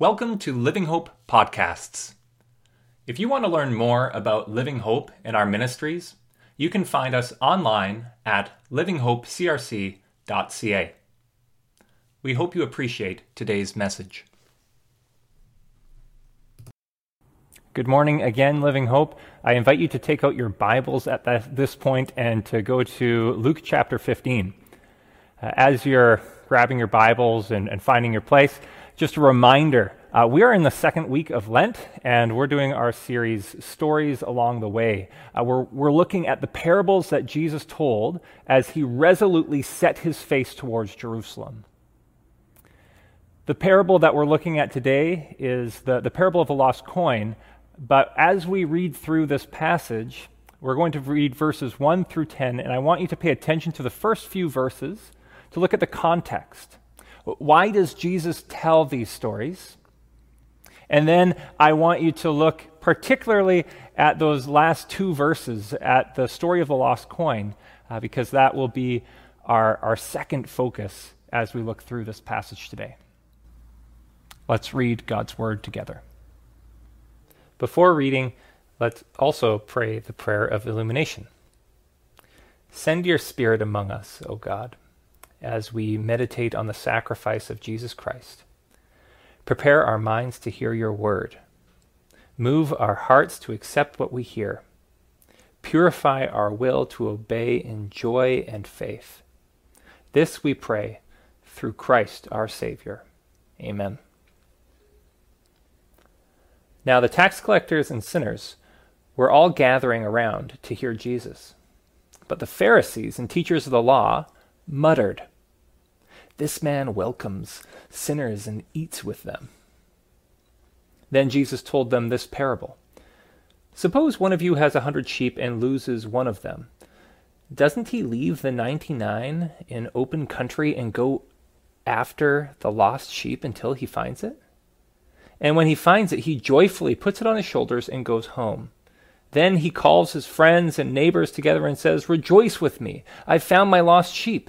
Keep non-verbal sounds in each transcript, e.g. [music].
Welcome to Living Hope Podcasts. If you want to learn more about Living Hope and our ministries, you can find us online at livinghopecrc.ca. We hope you appreciate today's message. Good morning again, Living Hope. I invite you to take out your Bibles at this point and to go to Luke chapter 15. Uh, as you're grabbing your Bibles and, and finding your place, just a reminder uh, we are in the second week of Lent, and we're doing our series, Stories Along the Way. Uh, we're, we're looking at the parables that Jesus told as he resolutely set his face towards Jerusalem. The parable that we're looking at today is the, the parable of the lost coin, but as we read through this passage, we're going to read verses 1 through 10, and I want you to pay attention to the first few verses to look at the context. Why does Jesus tell these stories? And then I want you to look particularly at those last two verses, at the story of the lost coin, uh, because that will be our, our second focus as we look through this passage today. Let's read God's word together. Before reading, let's also pray the prayer of illumination. Send your Spirit among us, O God as we meditate on the sacrifice of Jesus Christ. Prepare our minds to hear your word. Move our hearts to accept what we hear. Purify our will to obey in joy and faith. This we pray through Christ our Savior. Amen. Now the tax collectors and sinners were all gathering around to hear Jesus. But the Pharisees and teachers of the law muttered, This man welcomes sinners and eats with them. Then Jesus told them this parable Suppose one of you has a hundred sheep and loses one of them. Doesn't he leave the ninety nine in open country and go after the lost sheep until he finds it? And when he finds it, he joyfully puts it on his shoulders and goes home. Then he calls his friends and neighbors together and says, Rejoice with me, I've found my lost sheep.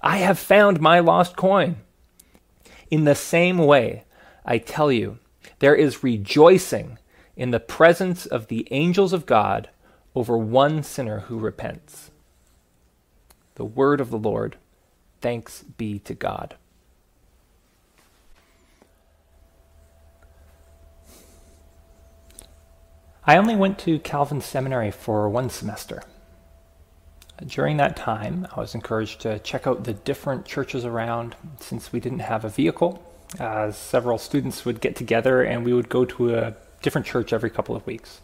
I have found my lost coin. In the same way, I tell you, there is rejoicing in the presence of the angels of God over one sinner who repents. The word of the Lord. Thanks be to God. I only went to Calvin Seminary for one semester. During that time, I was encouraged to check out the different churches around since we didn't have a vehicle. Uh, several students would get together and we would go to a different church every couple of weeks.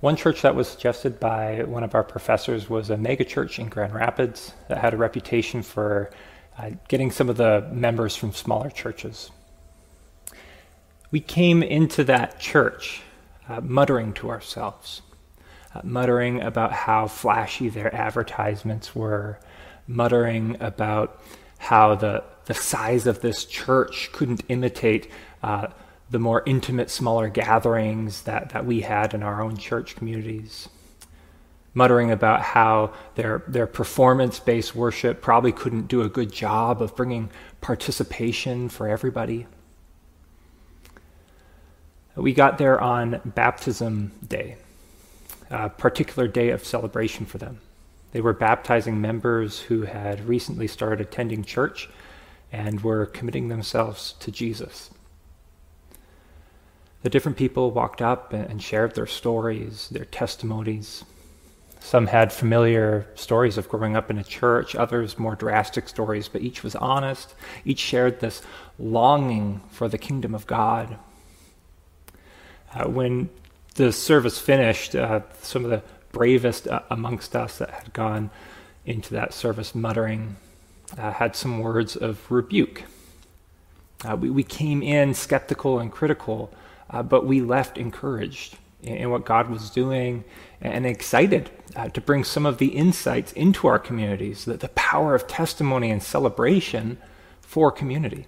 One church that was suggested by one of our professors was a mega church in Grand Rapids that had a reputation for uh, getting some of the members from smaller churches. We came into that church uh, muttering to ourselves muttering about how flashy their advertisements were, muttering about how the, the size of this church couldn't imitate uh, the more intimate, smaller gatherings that, that we had in our own church communities. Muttering about how their, their performance based worship probably couldn't do a good job of bringing participation for everybody. We got there on baptism day particular day of celebration for them. They were baptizing members who had recently started attending church and were committing themselves to Jesus. The different people walked up and shared their stories, their testimonies. Some had familiar stories of growing up in a church, others more drastic stories, but each was honest. Each shared this longing for the kingdom of God. Uh, when the service finished, uh, some of the bravest uh, amongst us that had gone into that service muttering uh, had some words of rebuke. Uh, we, we came in skeptical and critical, uh, but we left encouraged in, in, what God was doing and excited to bring some of the insights into our communities, the, the power of testimony and celebration for community.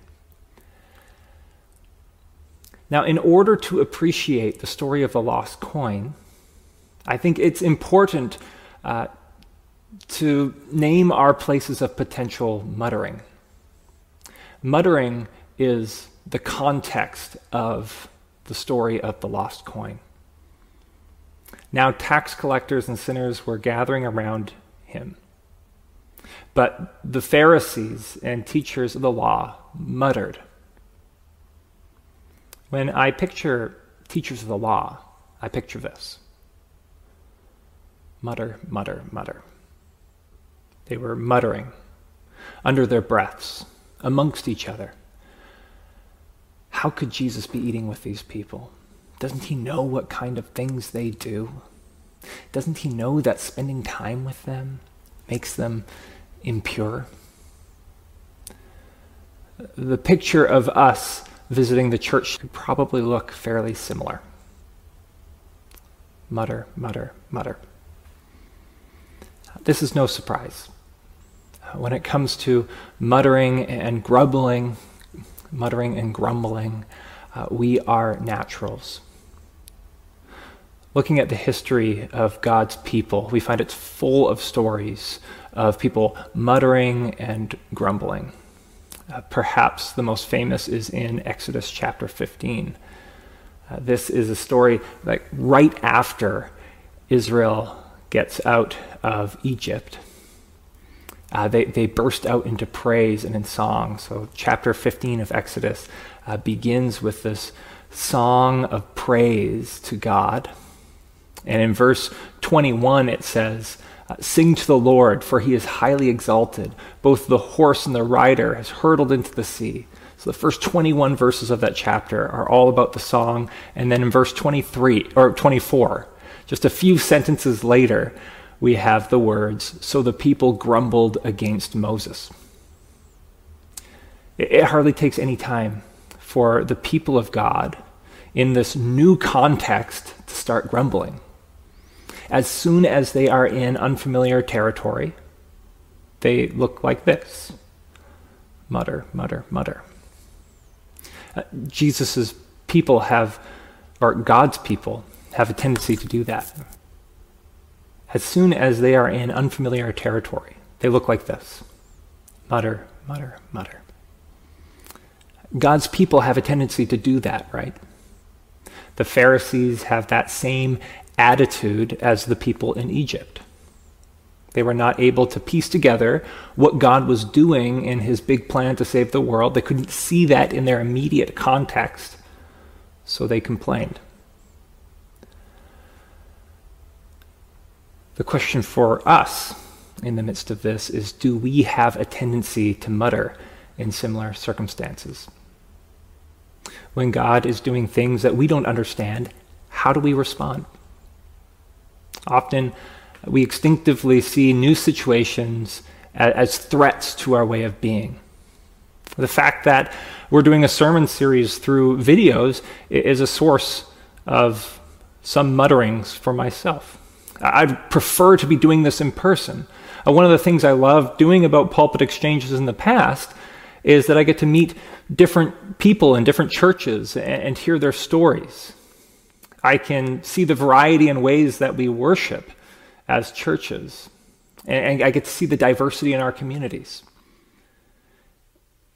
Now, in order to appreciate the story of the lost coin, I think it's important uh, to name our places of potential muttering. Muttering is the context of the story of the lost coin. Now, tax collectors and sinners were gathering around him. But the Pharisees and teachers of the law muttered. When I picture teachers of the law, I picture this mutter, mutter, mutter. They were muttering under their breaths amongst each other. How could Jesus be eating with these people? Doesn't he know what kind of things they do? Doesn't he know that spending time with them makes them impure? The picture of us visiting the church could probably look fairly similar. Mutter, mutter, mutter. This is no surprise. When it comes to muttering and grumbling, muttering and grumbling, uh, we are naturals. Looking at the history of God's people, we find it's full of stories of people muttering and grumbling. Uh, perhaps the most famous is in Exodus chapter 15. Uh, this is a story like right after Israel gets out of Egypt. Uh, they, they burst out into praise and in song. So, chapter 15 of Exodus uh, begins with this song of praise to God. And in verse 21, it says, Sing to the Lord, for he is highly exalted. Both the horse and the rider has hurtled into the sea. So the first 21 verses of that chapter are all about the song. And then in verse 23 or 24, just a few sentences later, we have the words, So the people grumbled against Moses. It hardly takes any time for the people of God in this new context to start grumbling as soon as they are in unfamiliar territory, they look like this mutter, mutter, mutter. Uh, Jesus' people have, or God's people, have a tendency to do that. As soon as they are in unfamiliar territory, they look like this mutter, mutter, mutter. God's people have a tendency to do that, right? The Pharisees have that same attitude as the people in Egypt. They were not able to piece together what God was doing in his big plan to save the world. They couldn't see that in their immediate context, so they complained. The question for us in the midst of this is do we have a tendency to mutter in similar circumstances? When God is doing things that we don't understand, how do we respond? Often we instinctively see new situations as threats to our way of being. The fact that we're doing a sermon series through videos is a source of some mutterings for myself. I'd prefer to be doing this in person. Uh, one of the things I love doing about pulpit exchanges in the past is that I get to meet different people in different churches and hear their stories. I can see the variety and ways that we worship as churches. And I get to see the diversity in our communities.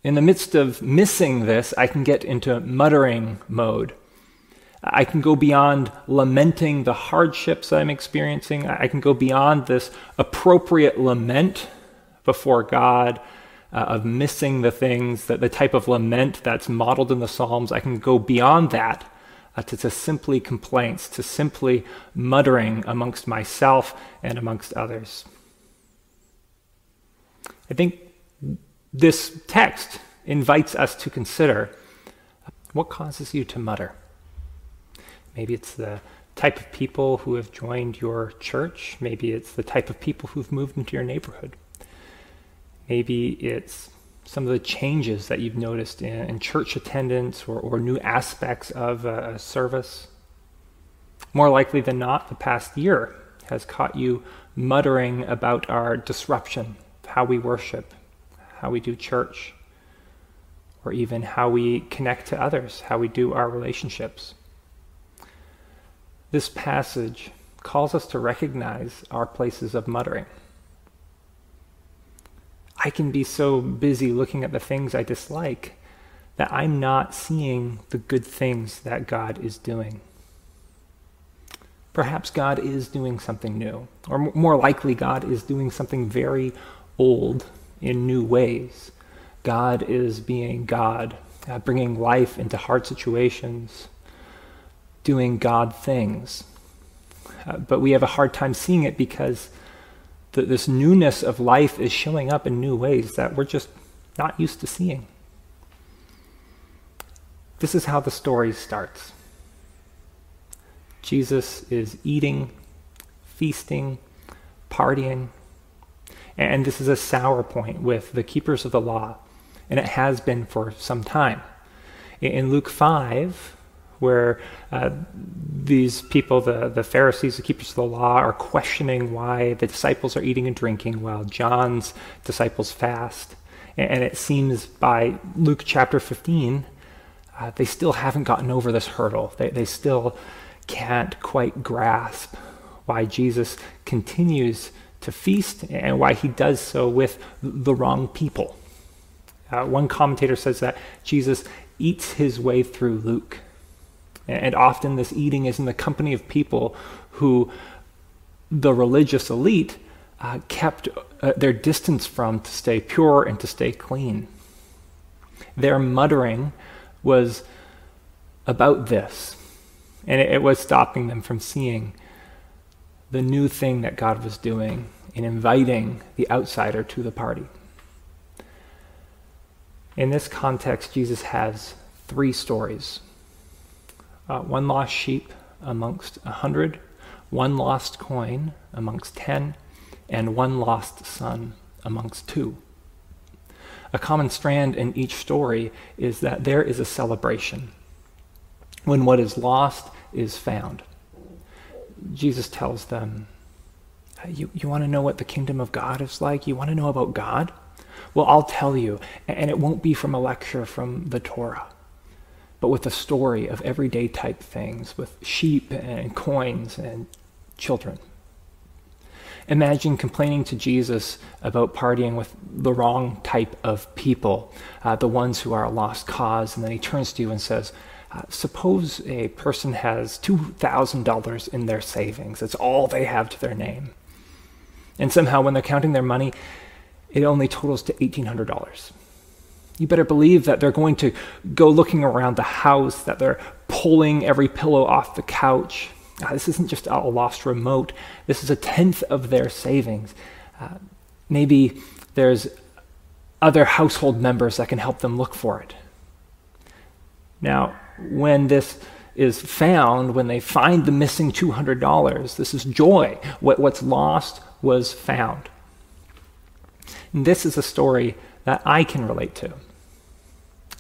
In the midst of missing this, I can get into muttering mode. I can go beyond lamenting the hardships I'm experiencing. I can go beyond this appropriate lament before God uh, of missing the things, that the type of lament that's modeled in the Psalms. I can go beyond that uh, to, to simply complaints, to simply muttering amongst myself and amongst others. I think this text invites us to consider what causes you to mutter. Maybe it's the type of people who have joined your church. Maybe it's the type of people who've moved into your neighborhood. Maybe it's some of the changes that you've noticed in, in church attendance or, or, new aspects of a, a service. More likely than not, the past year has caught you muttering about our disruption, how we worship, how we do church, or even how we connect to others, how we do our relationships. This passage calls us to recognize our places of muttering. I can be so busy looking at the things I dislike that I'm not seeing the good things that God is doing. Perhaps God is doing something new, or more likely, God is doing something very old in new ways. God is being God, uh, bringing life into hard situations, doing God things. Uh, but we have a hard time seeing it because the, this newness of life is showing up in new ways that we're just not used to seeing. This is how the story starts Jesus is eating, feasting, partying. And this is a sour point with the keepers of the law, and it has been for some time. In Luke 5, where uh, these people, the, the Pharisees, the keepers of the law, are questioning why the disciples are eating and drinking while John's disciples fast. And it seems by Luke chapter 15, uh, they still haven't gotten over this hurdle. They, they still can't quite grasp why Jesus continues to feast and why he does so with the wrong people. Uh, one commentator says that Jesus eats his way through Luke. And often this eating is in the company of people who the religious elite uh, kept uh, their distance from to stay pure and to stay clean. Their muttering was about this, and it, it was stopping them from seeing the new thing that God was doing in inviting the outsider to the party. In this context, Jesus has three stories uh, one lost sheep amongst a hundred, one lost coin amongst ten, and one lost son amongst two. A common strand in each story is that there is a celebration when what is lost is found. Jesus tells them, You, you want to know what the kingdom of God is like? You want to know about God? Well, I'll tell you, and it won't be from a lecture from the Torah but with a story of everyday type things, with sheep and coins and children. Imagine complaining to Jesus about partying with the wrong type of people, uh, the ones who are a lost cause, and then he turns to you and says, uh, Suppose a person has $2,000 in their savings. That's all they have to their name. And somehow, when they're counting their money, it only totals to $1,800 you better believe that they're going to go looking around the house, that they're pulling every pillow off the couch. Uh, this isn't just a lost remote, this is a tenth of their savings. Uh, maybe there's other household members that can help them look for it. Now, when this is found, when they find the missing $200, this is joy. What, what's lost was found. And this is a story that I can relate to.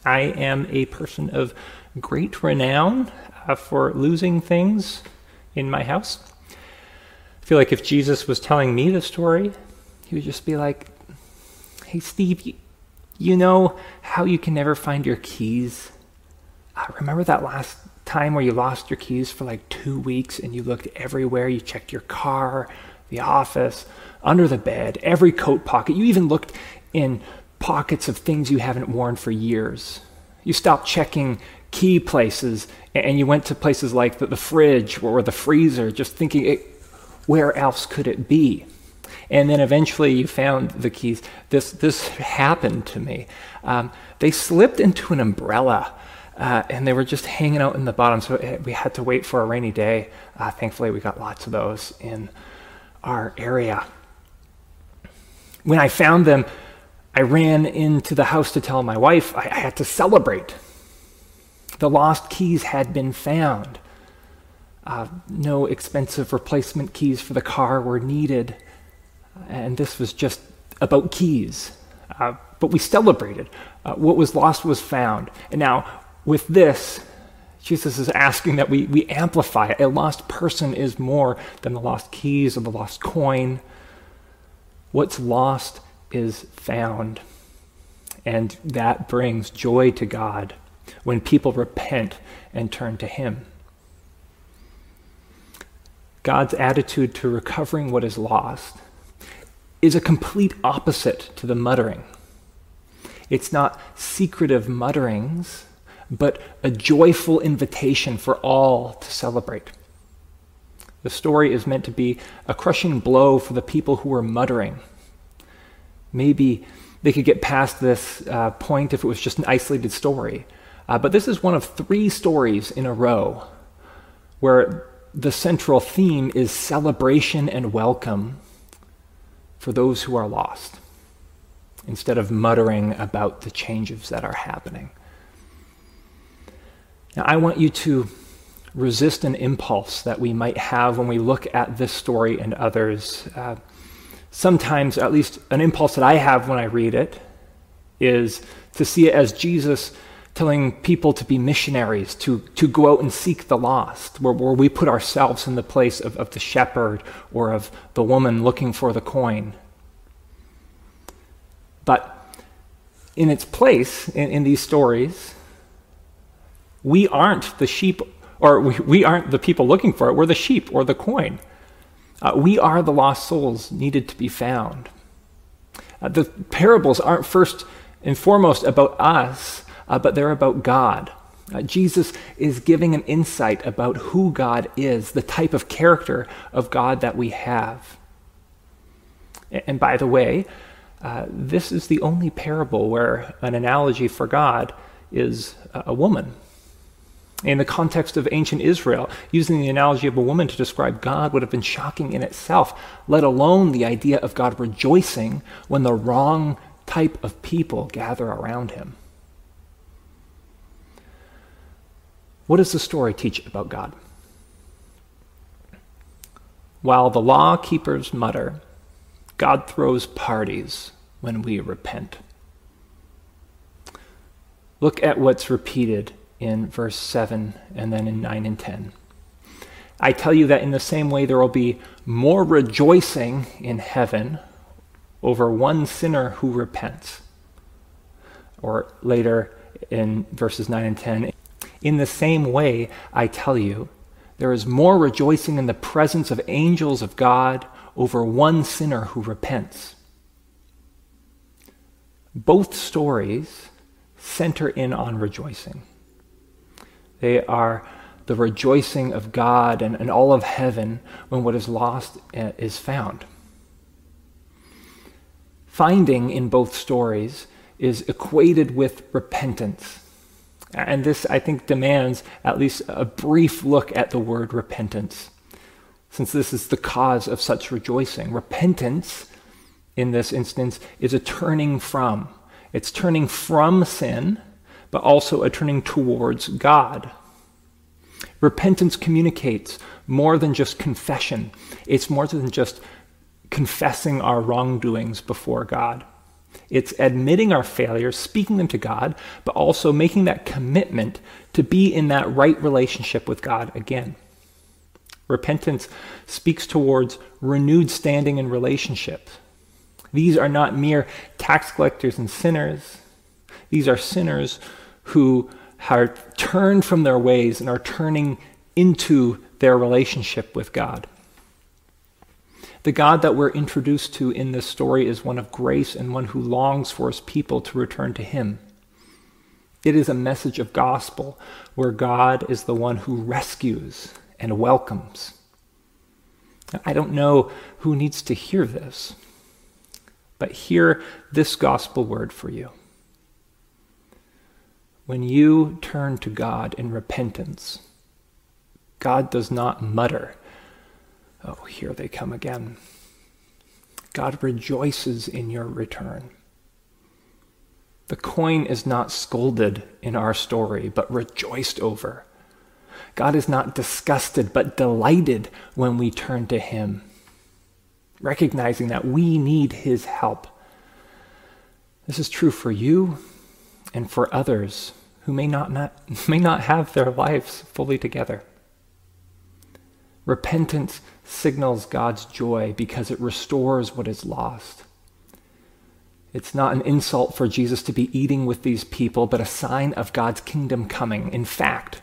I am a person of great renown uh, for losing things in my house. I feel like if Jesus was telling me the story, he would just be like, Hey, Steve, you, know how you can never find your keys? Uh, remember that last time where you lost your keys for like two weeks and you looked everywhere? You checked your car, the office, under the bed, every coat pocket. You even looked in pockets of things you haven't worn for years. You stopped checking key places and you went to places like the, the fridge or the freezer, just thinking, it, where else could it be? And then eventually you found the keys. This, this happened to me. Um, they slipped into an umbrella. Uh, and they were just hanging out in the bottom, so it, we had to wait for a rainy day. Uh, thankfully, we got lots of those in our area. When I found them, I ran into the house to tell my wife I, I had to celebrate. The lost keys had been found. Uh, no expensive replacement keys for the car were needed. And this was just about keys. Uh, but we celebrated. Uh, what was lost was found. And now, with this, Jesus is asking that we, we amplify it. A lost person is more than the lost keys or the lost coin. What's lost is found. And that brings joy to God when people repent and turn to Him. God's attitude to recovering what is lost is a complete opposite to the muttering. It's not secretive mutterings, but a joyful invitation for all to celebrate. The story is meant to be a crushing blow for the people who were muttering. Maybe they could get past this uh, point if it was just an isolated story. Uh, but this is one of three stories in a row where the central theme is celebration and welcome for those who are lost, instead of muttering about the changes that are happening. Now, I want you to resist an impulse that we might have when we look at this story and others. Uh, sometimes, at least an impulse that I have when I read it, is to see it as Jesus telling people to be missionaries, to, to go out and seek the lost, where, where we put ourselves in the place of, of the shepherd or of the woman looking for the coin. But in its place in, in these stories, we aren't the sheep, or we, we aren't the people looking for it, we're the sheep or the coin. Uh, we are the lost souls needed to be found. Uh, the parables aren't first and foremost about us, uh, but they're about God. Uh, Jesus is giving an insight about who God is, the type of character of God that we have. And by the way, uh, this is the only parable where an analogy for God is a woman. In the context of ancient Israel, using the analogy of a woman to describe God would have been shocking in itself, let alone the idea of God rejoicing when the wrong type of people gather around him. What does the story teach about God? While the law keepers mutter, God throws parties when we repent. Look at what's repeated in verse 7 and then in 9 and 10. I tell you that in the same way there will be more rejoicing in heaven over one sinner who repents. Or later in verses 9 and 10, in the same way, I tell you, there is more rejoicing in the presence of angels of God over one sinner who repents. Both stories center in on rejoicing. They are the rejoicing of God and, and all of heaven when what is lost uh, is found. Finding in both stories is equated with repentance. And this, I think, demands at least a brief look at the word repentance, since this is the cause of such rejoicing. Repentance, in this instance, is a turning from. It's turning from sin, but also a turning towards God. Repentance communicates more than just confession, it's more than just confessing our wrongdoings before God. It's admitting our failures, speaking them to God, but also making that commitment to be in that right relationship with God again. Repentance speaks towards renewed standing in relationship. These are not mere tax collectors and sinners. These are sinners who are turned from their ways and are turning into their relationship with God. The God that we're introduced to in this story is one of grace and one who longs for his people to return to him. It is a message of gospel where God is the one who rescues and welcomes. I don't know who needs to hear this, but hear this gospel word for you. When you turn to God in repentance, God does not mutter Oh, here they come again. God rejoices in your return. The coin is not scolded in our story, but rejoiced over. God is not disgusted, but delighted when we turn to Him, recognizing that we need His help. This is true for you and for others who may not, not, [laughs] may not have their lives fully together. Repentance signals God's joy because it restores what is lost. It's not an insult for Jesus to be eating with these people, but a sign of God's kingdom coming. In fact,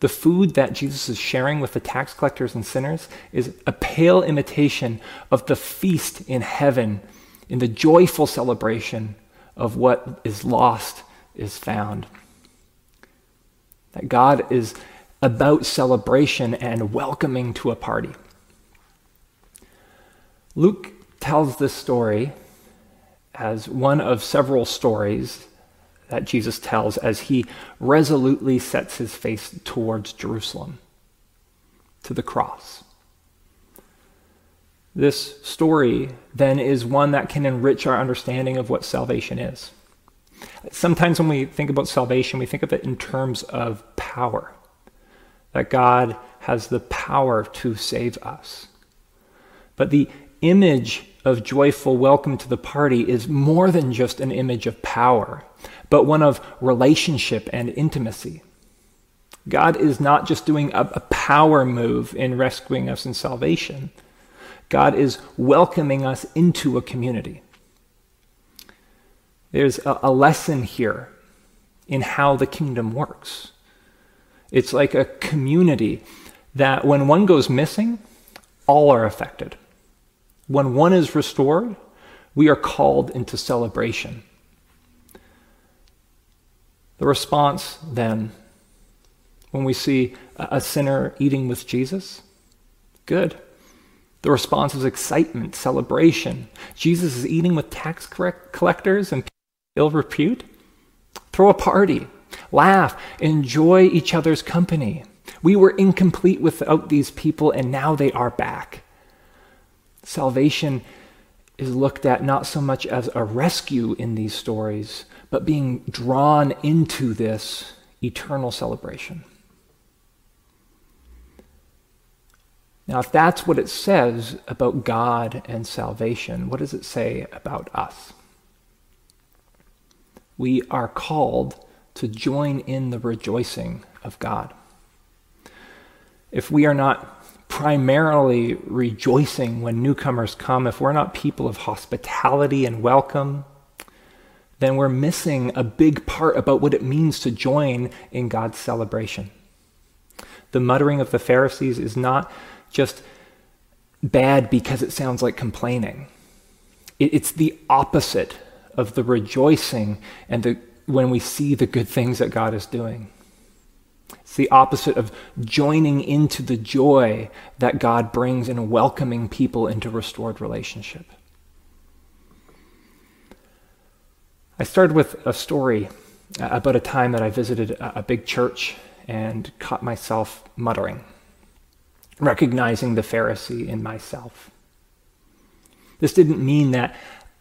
the food that Jesus is sharing with the tax collectors and sinners is a pale imitation of the feast in heaven, in the joyful celebration of what is lost is found. That God is about celebration and welcoming to a party. Luke tells this story as one of several stories that Jesus tells as he resolutely sets his face towards Jerusalem, to the cross. This story then is one that can enrich our understanding of what salvation is. Sometimes when we think about salvation, we think of it in terms of power, that God has the power to save us. But the image of joyful welcome to the party is more than just an image of power, but one of relationship and intimacy. God is not just doing a, power move in rescuing us in salvation. God is welcoming us into a community. There's a, a lesson here in how the kingdom works. It's like a community that when one goes missing, all are affected. When one is restored, we are called into celebration. The response then, when we see a sinner eating with Jesus, good. The response was excitement, celebration. Jesus is eating with tax collectors and ill repute. Throw a party, laugh, enjoy each other's company. We were incomplete without these people, and now they are back. Salvation is looked at not so much as a rescue in these stories, but being drawn into this eternal celebration. Now, if that's what it says about God and salvation, what does it say about us? We are called to join in the rejoicing of God. If we are not primarily rejoicing when newcomers come, if we're not people of hospitality and welcome, then we're missing a big part about what it means to join in God's celebration. The muttering of the Pharisees is not just bad because it sounds like complaining. It's the opposite of the rejoicing and the, when we see the good things that God is doing. It's the opposite of joining into the joy that God brings in welcoming people into restored relationship. I started with a story about a time that I visited a big church and caught myself muttering, recognizing the Pharisee in myself. This didn't mean that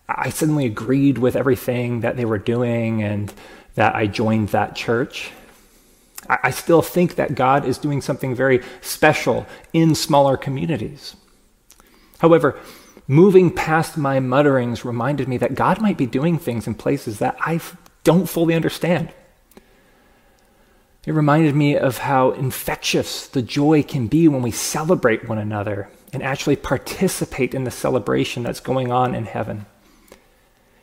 I suddenly agreed with everything that they were doing and that I joined that church. I still think that God is doing something very special in smaller communities. However, moving past my mutterings reminded me that God might be doing things in places that I don't fully understand. It reminded me of how infectious the joy can be when we celebrate one another and actually participate in the celebration that's going on in heaven.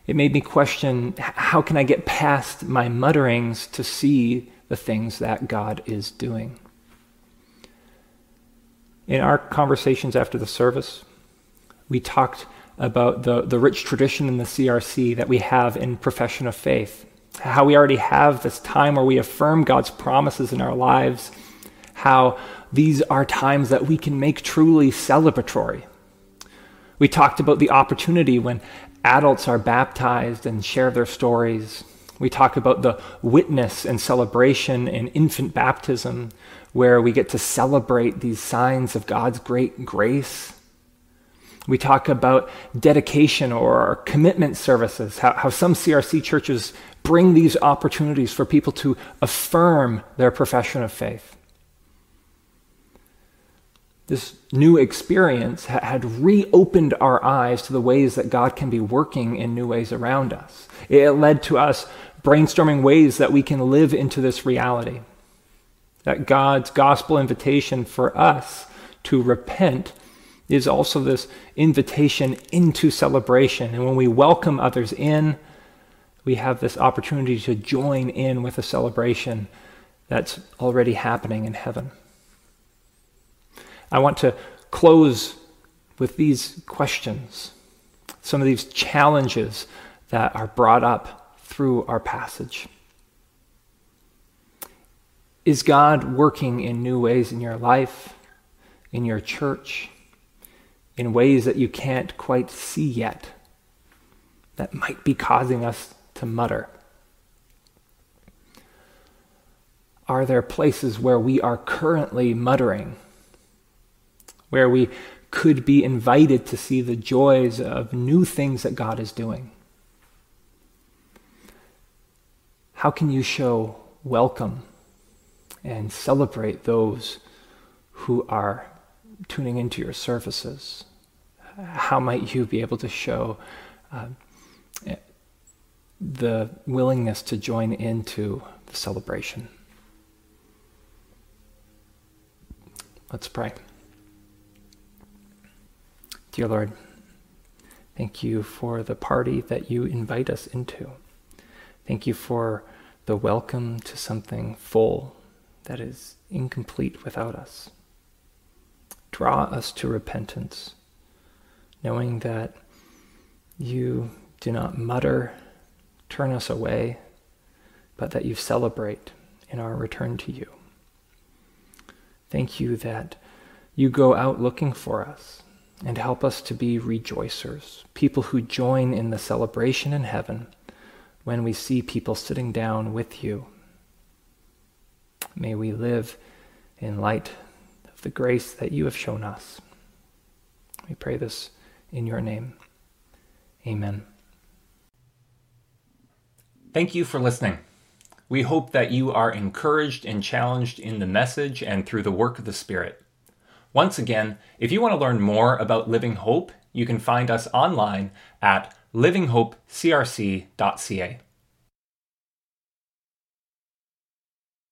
It made me question how can I get past my mutterings to see the things that God is doing. In our conversations after the service, we talked about the, the rich tradition in the CRC that we have in profession of faith, how we already have this time where we affirm God's promises in our lives, how these are times that we can make truly celebratory. We talked about the opportunity when adults are baptized and share their stories, we talk about the witness and celebration in infant baptism, where we get to celebrate these signs of God's great grace. We talk about dedication or commitment services, how, how some CRC churches bring these opportunities for people to affirm their profession of faith. this new experience had reopened our eyes to the ways that God can be working in new ways around us. It led to us brainstorming ways that we can live into this reality. That God's gospel invitation for us to repent is also this invitation into celebration. And when we welcome others in, we have this opportunity to join in with a celebration that's already happening in heaven. I want to close with these questions, some of these challenges that are brought up through our passage. Is God working in new ways in your life, in your church, in ways that you can't quite see yet, that might be causing us to mutter? Are there places where we are currently muttering where we could be invited to see the joys of new things that God is doing. How can you show welcome and celebrate those who are tuning into your services? How might you be able to show uh, the willingness to join into the celebration? Let's pray. Dear Lord, thank you for the party that you invite us into. Thank you for the welcome to something full that is incomplete without us. Draw us to repentance, knowing that you do not mutter, turn us away, but that you celebrate in our return to you. Thank you that you go out looking for us and help us to be rejoicers, people who join in the celebration in heaven when we see people sitting down with you. May we live in light of the grace that you have shown us. We pray this in your name. Amen. Thank you for listening. We hope that you are encouraged and challenged in the message and through the work of the Spirit. Once again, if you want to learn more about Living Hope, you can find us online at livinghopecrc.ca.